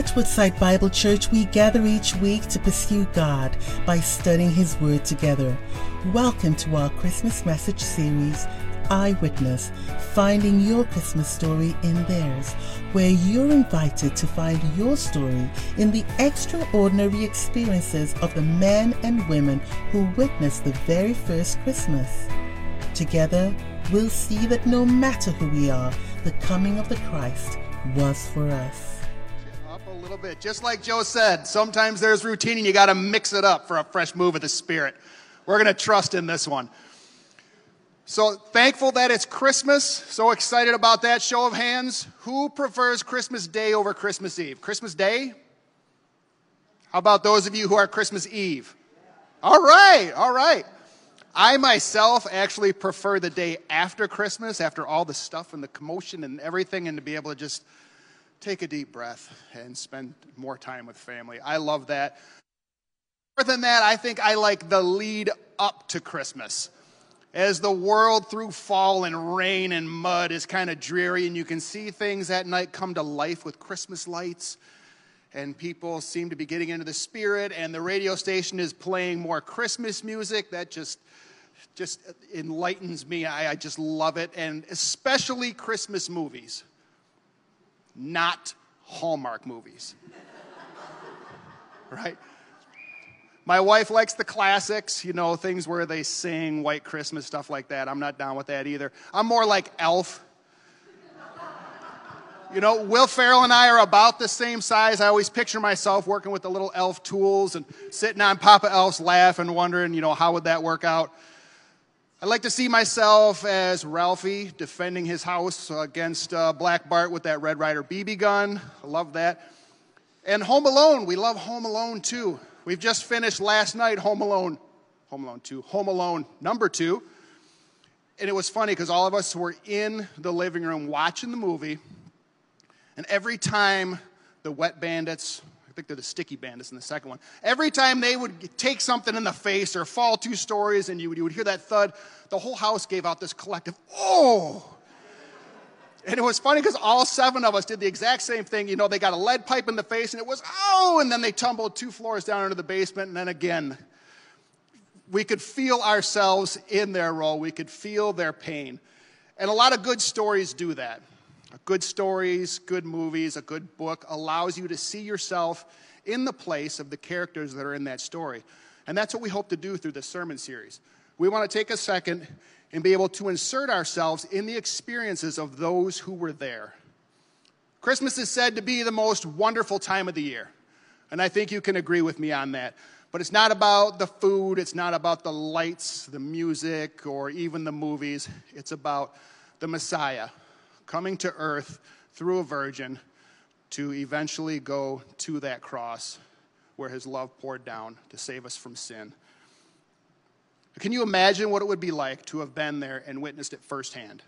At Woodside Bible Church, we gather each week to pursue God by studying His Word together. Welcome to our Christmas message series, Eyewitness Finding Your Christmas Story in Theirs, where you're invited to find your story in the extraordinary experiences of the men and women who witnessed the very first Christmas. Together, we'll see that no matter who we are, the coming of the Christ was for us little bit. Just like Joe said, sometimes there's routine and you got to mix it up for a fresh move of the Spirit. We're going to trust in this one. So thankful that it's Christmas. So excited about that. Show of hands. Who prefers Christmas Day over Christmas Eve? Christmas Day? How about those of you who are Christmas Eve? All right, all right. I myself actually prefer the day after Christmas, after all the stuff and the commotion and everything, and to be able to just take a deep breath and spend more time with family. I love that. More than that, I think I like the lead up to Christmas. As the world through fall and rain and mud is kind of dreary, and you can see things at night come to life with Christmas lights, and people seem to be getting into the spirit, and the radio station is playing more Christmas music. That just just enlightens me. I, I just love it, and especially Christmas movies not Hallmark movies. right? My wife likes the classics, you know, things where they sing White Christmas, stuff like that. I'm not down with that either. I'm more like Elf. You know, Will Ferrell and I are about the same size. I always picture myself working with the little elf tools and sitting on Papa Elf's lap and wondering, you know, how would that work out? I like to see myself as Ralphie defending his house against uh, Black Bart with that Red Ryder BB gun. I love that. And Home Alone, we love Home Alone too. We've just finished last night Home Alone, Home Alone 2, Home Alone number 2. And it was funny because all of us were in the living room watching the movie. And every time the wet bandits I think they're the sticky bandits in the second one. Every time they would take something in the face or fall two stories and you would, you would hear that thud, the whole house gave out this collective, oh! And it was funny because all seven of us did the exact same thing. You know, they got a lead pipe in the face and it was, oh! And then they tumbled two floors down into the basement and then again. We could feel ourselves in their role, we could feel their pain. And a lot of good stories do that. Good stories, good movies, a good book allows you to see yourself in the place of the characters that are in that story. And that's what we hope to do through this sermon series. We want to take a second and be able to insert ourselves in the experiences of those who were there. Christmas is said to be the most wonderful time of the year. And I think you can agree with me on that. But it's not about the food, it's not about the lights, the music, or even the movies. It's about the Messiah coming to earth through a virgin to eventually go to that cross where his love poured down to save us from sin. Can you imagine what it would be like to have been there and witnessed it firsthand?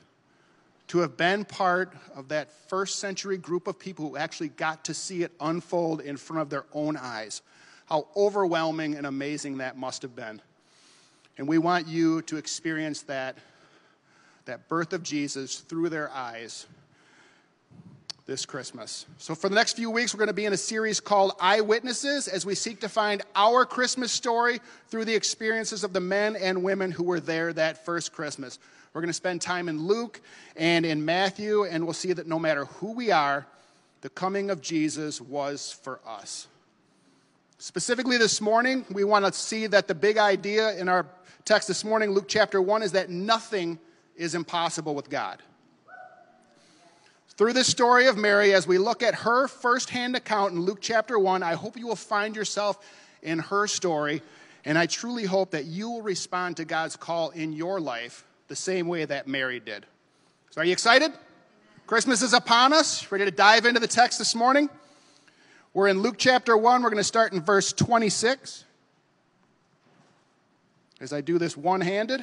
To have been part of that first century group of people who actually got to see it unfold in front of their own eyes. How overwhelming and amazing that must have been. And we want you to experience that that birth of Jesus through their eyes this Christmas. So, for the next few weeks, we're going to be in a series called Eyewitnesses as we seek to find our Christmas story through the experiences of the men and women who were there that first Christmas. We're going to spend time in Luke and in Matthew, and we'll see that no matter who we are, the coming of Jesus was for us. Specifically, this morning, we want to see that the big idea in our text this morning, Luke chapter 1, is that nothing is impossible with God. Through this story of Mary, as we look at her firsthand account in Luke chapter 1, I hope you will find yourself in her story. And I truly hope that you will respond to God's call in your life the same way that Mary did. So, are you excited? Christmas is upon us. Ready to dive into the text this morning? We're in Luke chapter 1. We're going to start in verse 26. As I do this one handed.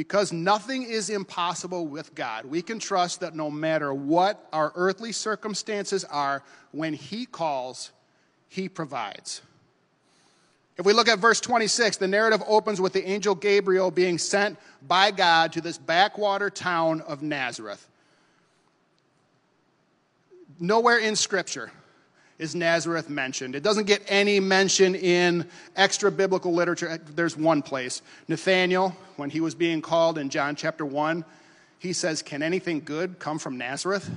Because nothing is impossible with God, we can trust that no matter what our earthly circumstances are, when He calls, He provides. If we look at verse 26, the narrative opens with the angel Gabriel being sent by God to this backwater town of Nazareth. Nowhere in Scripture is Nazareth mentioned. It doesn't get any mention in extra biblical literature. Uh, there's one place. Nathaniel, when he was being called in John chapter 1, he says, Can anything good come from Nazareth?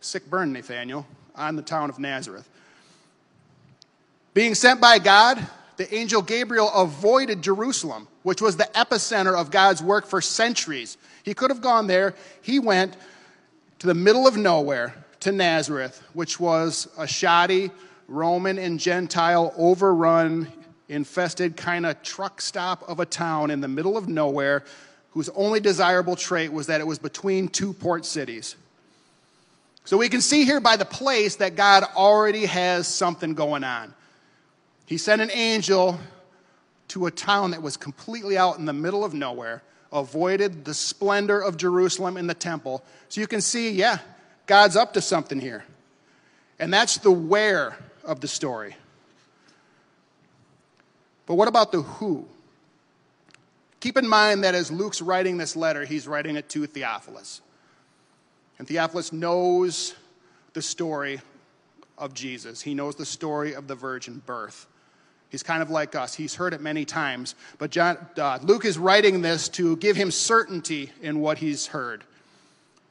Sick burn, Nathaniel, on the town of Nazareth. Being sent by God, the angel Gabriel avoided Jerusalem, which was the epicenter of God's work for centuries. He could have gone there. He went to the middle of nowhere to Nazareth, which was a shoddy Roman and Gentile overrun, infested kind of truck stop of a town in the middle of nowhere, whose only desirable trait was that it was between two port cities. So we can see here by the place that God already has something going on. He sent an angel to a town that was completely out in the middle of nowhere, avoided the splendor of Jerusalem and the temple. So you can see, yeah, God's up to something here. And that's the where of the story. But what about the who? Keep in mind that as Luke's writing this letter, he's writing it to Theophilus. And Theophilus knows the story of Jesus, he knows the story of the virgin birth. He's kind of like us. He's heard it many times. But John, uh, Luke is writing this to give him certainty in what he's heard.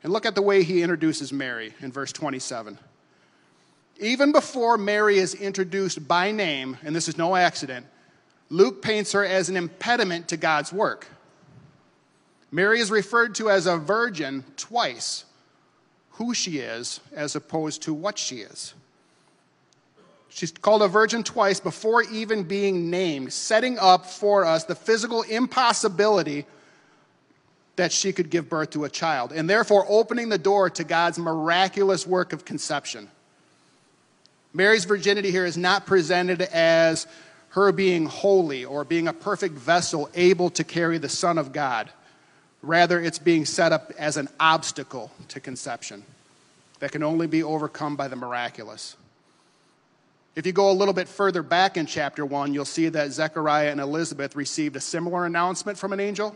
And look at the way he introduces Mary in verse 27. Even before Mary is introduced by name, and this is no accident, Luke paints her as an impediment to God's work. Mary is referred to as a virgin twice who she is as opposed to what she is. She's called a virgin twice before even being named, setting up for us the physical impossibility that she could give birth to a child, and therefore opening the door to God's miraculous work of conception. Mary's virginity here is not presented as her being holy or being a perfect vessel able to carry the Son of God. Rather, it's being set up as an obstacle to conception that can only be overcome by the miraculous. If you go a little bit further back in chapter 1, you'll see that Zechariah and Elizabeth received a similar announcement from an angel.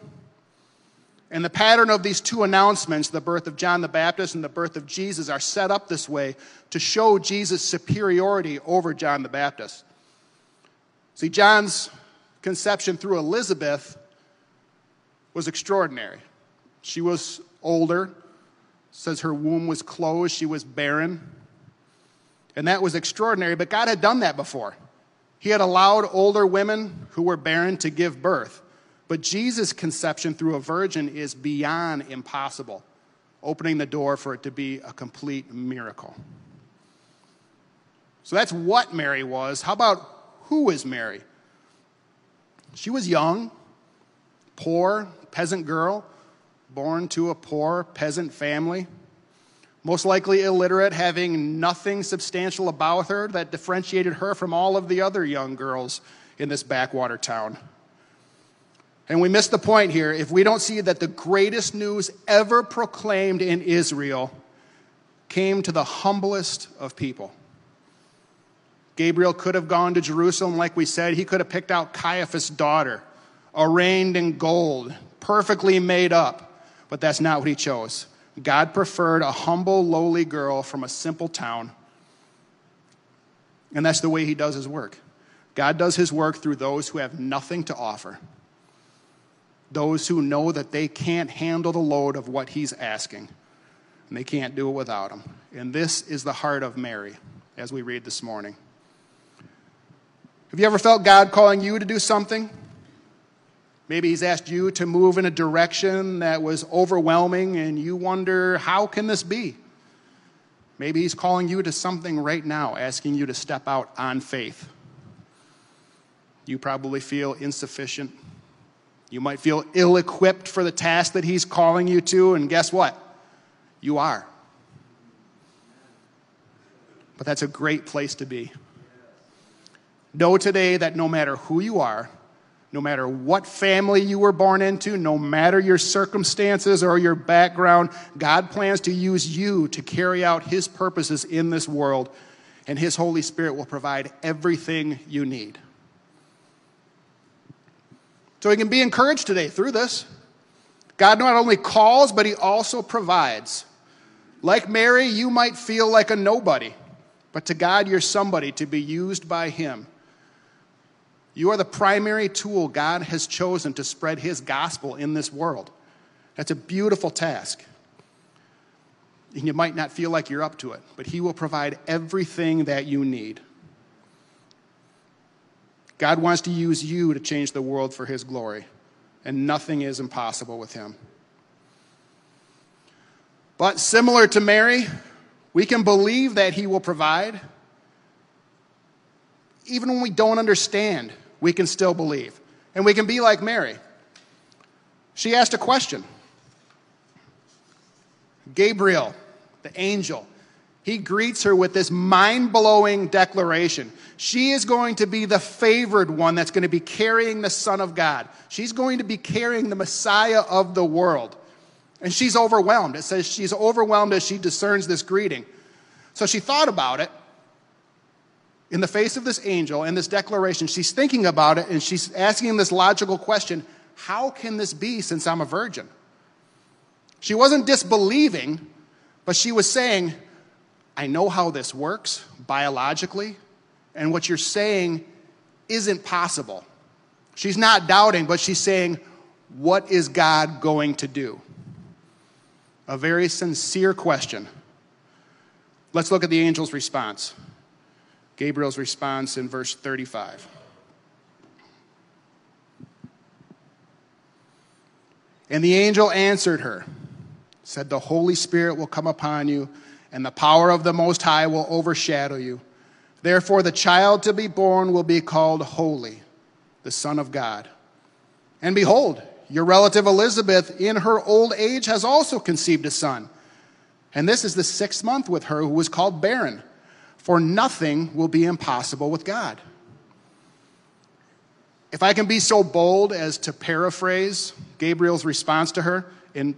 And the pattern of these two announcements, the birth of John the Baptist and the birth of Jesus, are set up this way to show Jesus' superiority over John the Baptist. See, John's conception through Elizabeth was extraordinary. She was older, says her womb was closed, she was barren. And that was extraordinary, but God had done that before. He had allowed older women who were barren to give birth. But Jesus' conception through a virgin is beyond impossible, opening the door for it to be a complete miracle. So that's what Mary was. How about who is Mary? She was young, poor, peasant girl, born to a poor peasant family, most likely illiterate, having nothing substantial about her that differentiated her from all of the other young girls in this backwater town. And we miss the point here if we don't see that the greatest news ever proclaimed in Israel came to the humblest of people. Gabriel could have gone to Jerusalem, like we said. He could have picked out Caiaphas' daughter, arraigned in gold, perfectly made up. But that's not what he chose. God preferred a humble, lowly girl from a simple town. And that's the way he does his work. God does his work through those who have nothing to offer those who know that they can't handle the load of what he's asking. and they can't do it without him. And this is the heart of Mary as we read this morning. Have you ever felt God calling you to do something? Maybe he's asked you to move in a direction that was overwhelming and you wonder, how can this be? Maybe he's calling you to something right now, asking you to step out on faith. You probably feel insufficient. You might feel ill equipped for the task that he's calling you to, and guess what? You are. But that's a great place to be. Know today that no matter who you are, no matter what family you were born into, no matter your circumstances or your background, God plans to use you to carry out His purposes in this world, and His Holy Spirit will provide everything you need. So we can be encouraged today through this. God not only calls, but He also provides. Like Mary, you might feel like a nobody, but to God, you're somebody to be used by Him. You are the primary tool God has chosen to spread His gospel in this world. That's a beautiful task. And you might not feel like you're up to it, but He will provide everything that you need. God wants to use you to change the world for His glory, and nothing is impossible with Him. But similar to Mary, we can believe that He will provide, even when we don't understand we can still believe. And we can be like Mary. She asked a question. Gabriel, the angel, he greets her with this mind blowing declaration. She is going to be the favored one that's going to be carrying the Son of God. She's going to be carrying the Messiah of the world. And she's overwhelmed. It says she's overwhelmed as she discerns this greeting. So she thought about it in the face of this angel and this declaration, she's thinking about it and she's asking this logical question How can this be since I'm a virgin? She wasn't disbelieving, but she was saying, I know how this works biologically, and what you're saying isn't possible. She's not doubting, but she's saying, What is God going to do? A very sincere question. Let's look at the angel's response. Gabriel's response in verse 35. And the angel answered her, said, The Holy Spirit will come upon you, and the power of the Most High will overshadow you. Therefore, the child to be born will be called Holy, the Son of God. And behold, your relative Elizabeth, in her old age, has also conceived a son. And this is the sixth month with her who was called barren for nothing will be impossible with God. If I can be so bold as to paraphrase Gabriel's response to her in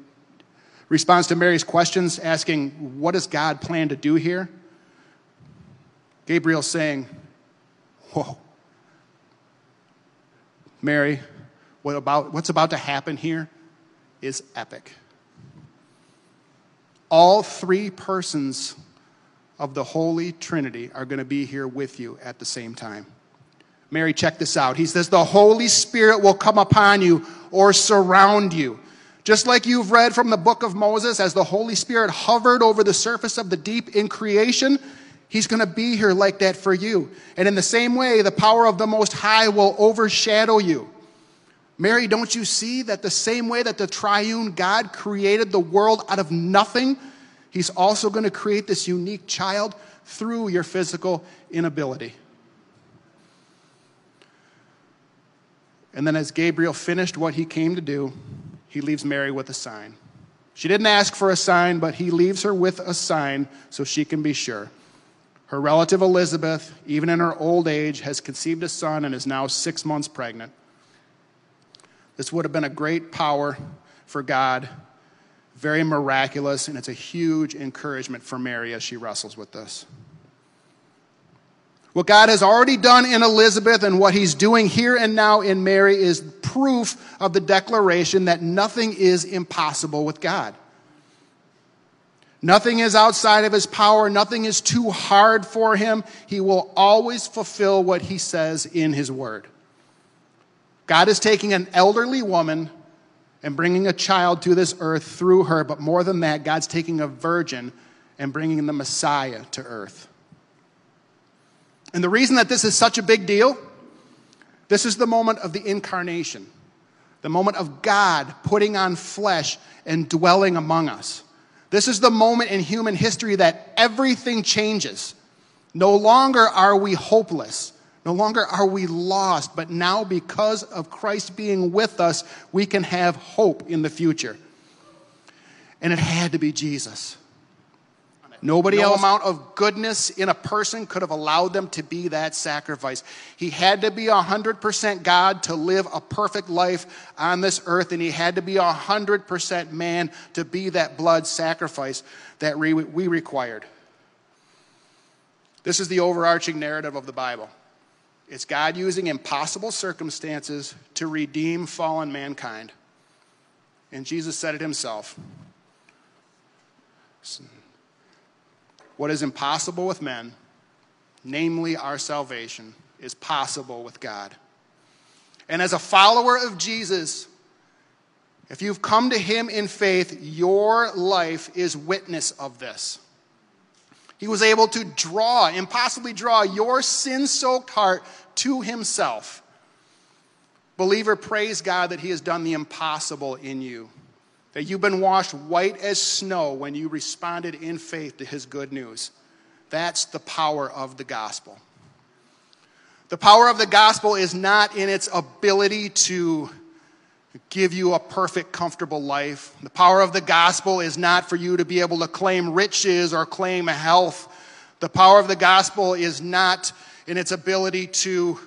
response to Mary's questions, asking, What does God plan to do here? Gabriel saying, Whoa, Mary, what about, what's about to happen here is epic. All three persons of the Holy Trinity are going to be here with you at the same time. Mary, check this out. He says, The Holy Spirit will come upon you or surround you. Just like you've read from the book of Moses, as the Holy Spirit hovered over the surface of the deep in creation, He's going to be here like that for you. And in the same way, the power of the Most High will overshadow you. Mary, don't you see that the same way that the triune God created the world out of nothing, He's also going to create this unique child through your physical inability. And then, as Gabriel finished what he came to do, he leaves Mary with a sign. She didn't ask for a sign, but he leaves her with a sign so she can be sure. Her relative Elizabeth, even in her old age, has conceived a son and is now six months pregnant. This would have been a great power for God very miraculous, and it's a huge encouragement for Mary as she wrestles with this. What God has already done in Elizabeth and what he's doing here and now in Mary is proof of the declaration that nothing is impossible with God. Nothing is outside of his power. Nothing is too hard for him. He will always fulfill what he says in his word. God is taking an elderly woman and bringing a child to this earth through her. But more than that, God's taking a virgin and bringing the Messiah to earth. And the reason that this is such a big deal, this is the moment of the incarnation, the moment of God putting on flesh and dwelling among us. This is the moment in human history that everything changes. No longer are we hopeless. No longer are we lost, but now because of Christ being with us, we can have hope in the future. And it had to be Jesus. Nobody no else. amount of goodness in a person could have allowed them to be that sacrifice. He had to be 100% God to live a perfect life on this earth, and he had to be 100% man to be that blood sacrifice that we, we required. This is the overarching narrative of the Bible. It's God using impossible circumstances to redeem fallen mankind. And Jesus said it himself. What is impossible with men, namely our salvation, is possible with God. And as a follower of Jesus, if you've come to him in faith, your life is witness of this. He was able to draw, impossibly draw, your sin soaked heart to himself. Believer, praise God that he has done the impossible in you that you've been washed white as snow when you responded in faith to his good news. That's the power of the gospel. The power of the gospel is not in its ability to give you a perfect, comfortable life. The power of the gospel is not for you to be able to claim riches or claim health. The power of the gospel is not in its ability to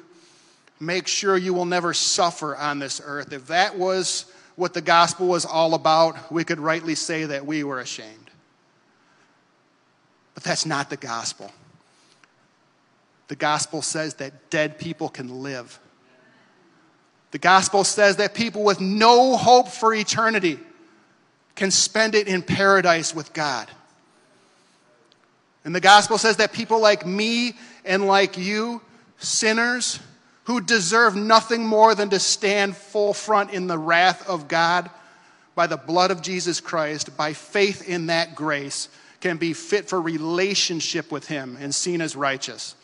make sure you will never suffer on this earth. If that was what the gospel was all about, we could rightly say that we were ashamed. But that's not the gospel. The gospel says that dead people can live. The gospel says that people with no hope for eternity can spend it in paradise with God. And the gospel says that people like me and like you, sinners, who deserve nothing more than to stand full front in the wrath of God by the blood of Jesus Christ, by faith in that grace, can be fit for relationship with Him and seen as righteous.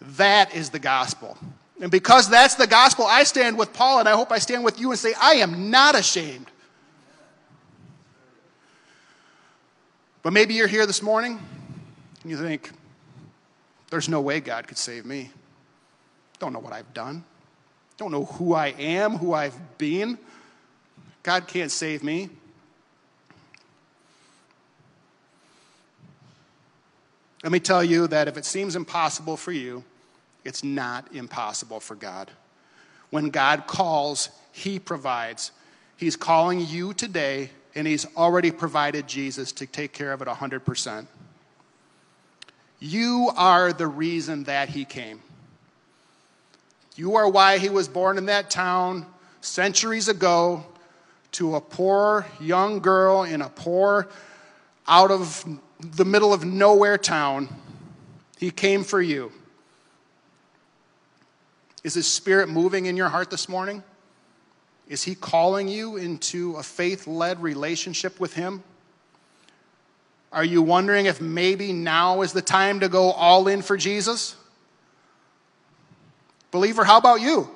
That is the gospel. And because that's the gospel, I stand with Paul, and I hope I stand with you and say, I am not ashamed. But maybe you're here this morning and you think, there's no way God could save me. Don't know what I've done. Don't know who I am, who I've been. God can't save me. Let me tell you that if it seems impossible for you, it's not impossible for God. When God calls, He provides. He's calling you today, and He's already provided Jesus to take care of it 100%. You are the reason that He came. You are why he was born in that town centuries ago to a poor young girl in a poor, out of the middle of nowhere town. He came for you. Is his spirit moving in your heart this morning? Is he calling you into a faith led relationship with him? Are you wondering if maybe now is the time to go all in for Jesus? Believer, how about you?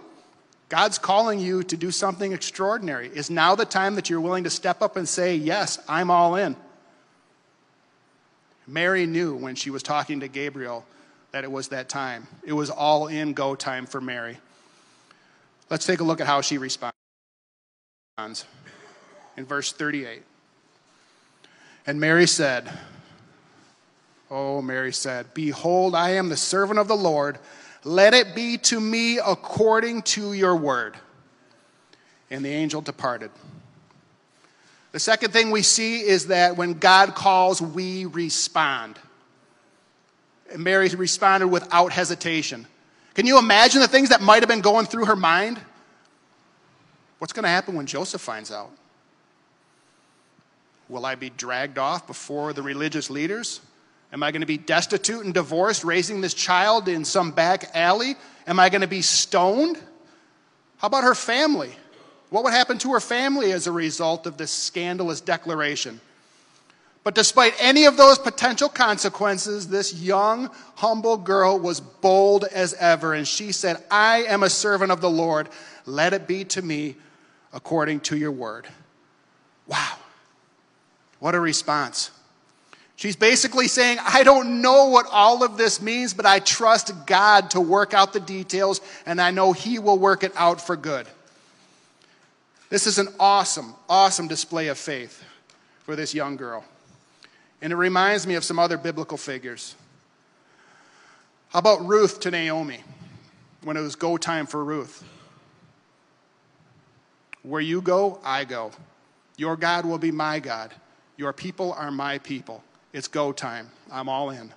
God's calling you to do something extraordinary. Is now the time that you're willing to step up and say, Yes, I'm all in? Mary knew when she was talking to Gabriel that it was that time. It was all in go time for Mary. Let's take a look at how she responds in verse 38. And Mary said, Oh, Mary said, Behold, I am the servant of the Lord. Let it be to me according to your word. And the angel departed. The second thing we see is that when God calls, we respond. And Mary responded without hesitation. Can you imagine the things that might have been going through her mind? What's going to happen when Joseph finds out? Will I be dragged off before the religious leaders? Am I going to be destitute and divorced, raising this child in some back alley? Am I going to be stoned? How about her family? What would happen to her family as a result of this scandalous declaration? But despite any of those potential consequences, this young, humble girl was bold as ever, and she said, I am a servant of the Lord. Let it be to me according to your word. Wow. What a response. She's basically saying, I don't know what all of this means, but I trust God to work out the details, and I know He will work it out for good. This is an awesome, awesome display of faith for this young girl. And it reminds me of some other biblical figures. How about Ruth to Naomi when it was go time for Ruth? Where you go, I go. Your God will be my God. Your people are my people. It's go time. I'm all in.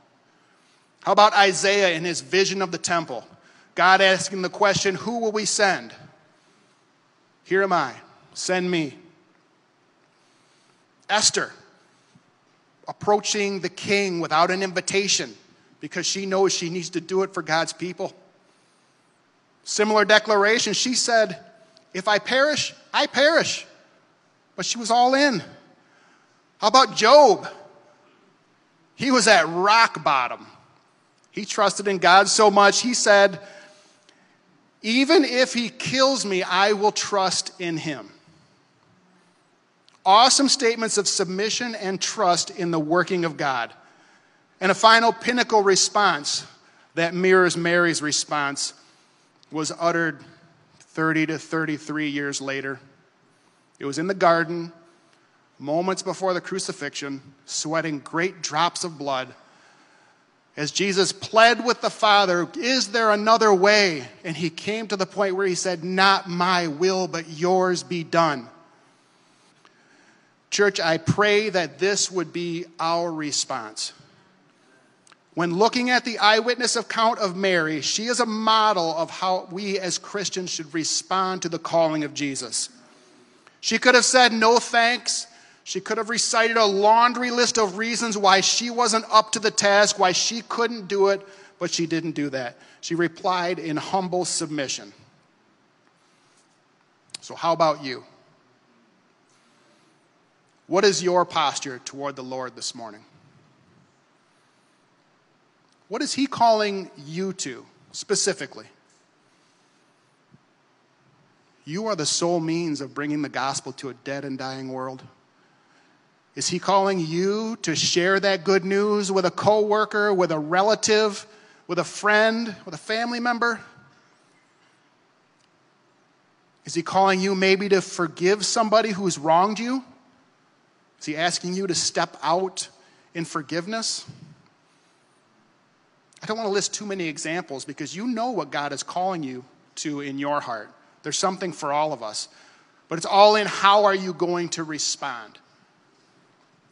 How about Isaiah in his vision of the temple? God asking the question, Who will we send? Here am I. Send me. Esther approaching the king without an invitation because she knows she needs to do it for God's people. Similar declaration, she said, If I perish, I perish. But she was all in. How about Job? He was at rock bottom. He trusted in God so much, he said, Even if he kills me, I will trust in him. Awesome statements of submission and trust in the working of God. And a final pinnacle response that mirrors Mary's response was uttered 30 to 33 years later. It was in the garden, moments before the crucifixion, sweating great drops of blood. As Jesus pled with the Father, Is there another way? And he came to the point where he said, Not my will, but yours be done. Church, I pray that this would be our response. When looking at the eyewitness account of Mary, she is a model of how we as Christians should respond to the calling of Jesus. She could have said no thanks. She could have recited a laundry list of reasons why she wasn't up to the task, why she couldn't do it, but she didn't do that. She replied in humble submission. So, how about you? What is your posture toward the Lord this morning? What is He calling you to specifically? You are the sole means of bringing the gospel to a dead and dying world. Is he calling you to share that good news with a coworker, with a relative, with a friend, with a family member? Is he calling you maybe to forgive somebody who's wronged you? Is he asking you to step out in forgiveness? I don't want to list too many examples because you know what God is calling you to in your heart. There's something for all of us. But it's all in how are you going to respond?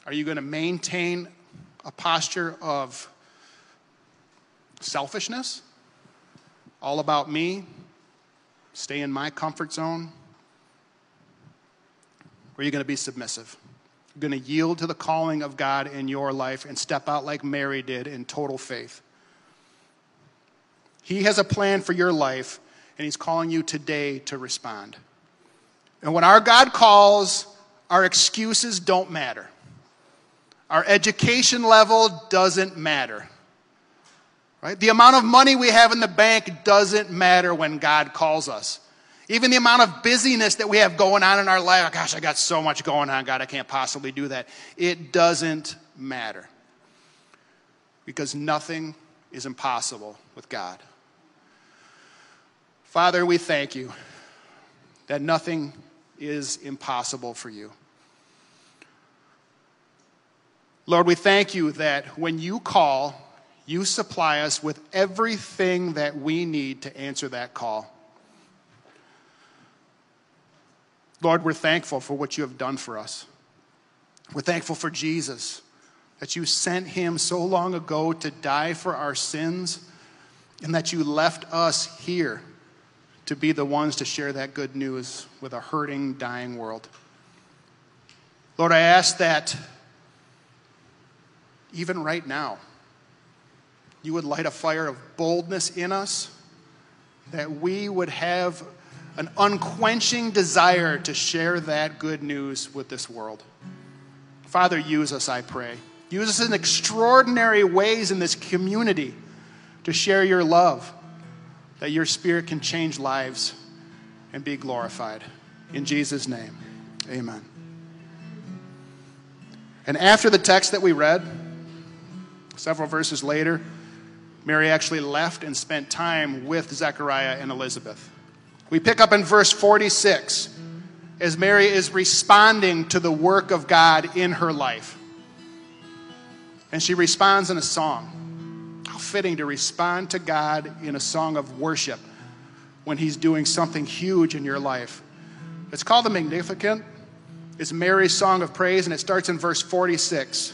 Are you going to maintain a posture of selfishness? All about me? Stay in my comfort zone? Or are you going to be submissive? You're going to yield to the calling of God in your life and step out like Mary did in total faith. He has a plan for your life, and He's calling you today to respond. And when our God calls, our excuses don't matter. Our education level doesn't matter. Right? The amount of money we have in the bank doesn't matter when God calls us. Even the amount of busyness that we have going on in our life, oh, gosh, I got so much going on, God, I can't possibly do that. It doesn't matter. Because nothing is impossible with God. Father, we thank you that nothing is impossible for you. Lord, we thank you that when you call, you supply us with everything that we need to answer that call. Lord, we're thankful for what you have done for us. We're thankful for Jesus, that you sent him so long ago to die for our sins, and that you left us here to be the ones to share that good news with a hurting, dying world. Lord, I ask that even right now, you would light a fire of boldness in us, that we would have an unquenching desire to share that good news with this world. Father, use us, I pray. Use us in extraordinary ways in this community to share your love, that your spirit can change lives and be glorified. In Jesus' name, amen. And after the text that we read, several verses later, Mary actually left and spent time with Zechariah and Elizabeth. We pick up in verse 46 as Mary is responding to the work of God in her life. And she responds in a song. How fitting to respond to God in a song of worship when He's doing something huge in your life. It's called the Magnificat. It's Mary's song of praise, and it starts in verse 46.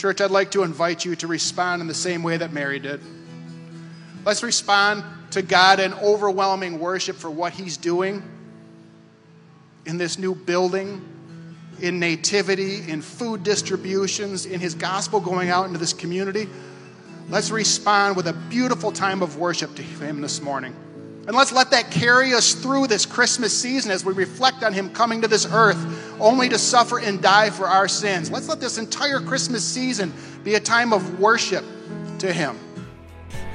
church, I'd like to invite you to respond in the same way that Mary did. Let's respond to God in overwhelming worship for what he's doing in this new building, in nativity, in food distributions, in his gospel going out into this community. Let's respond with a beautiful time of worship to him this morning. And let's let that carry us through this Christmas season as we reflect on him coming to this earth only to suffer and die for our sins. Let's let this entire Christmas season be a time of worship to him.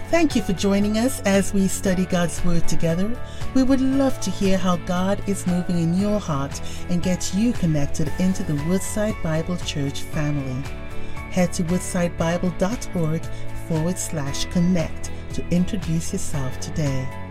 Thank you for joining us as we study God's Word together. We would love to hear how God is moving in your heart and get you connected into the Woodside Bible Church family. Head to woodsidebible.org forward slash connect to introduce yourself today.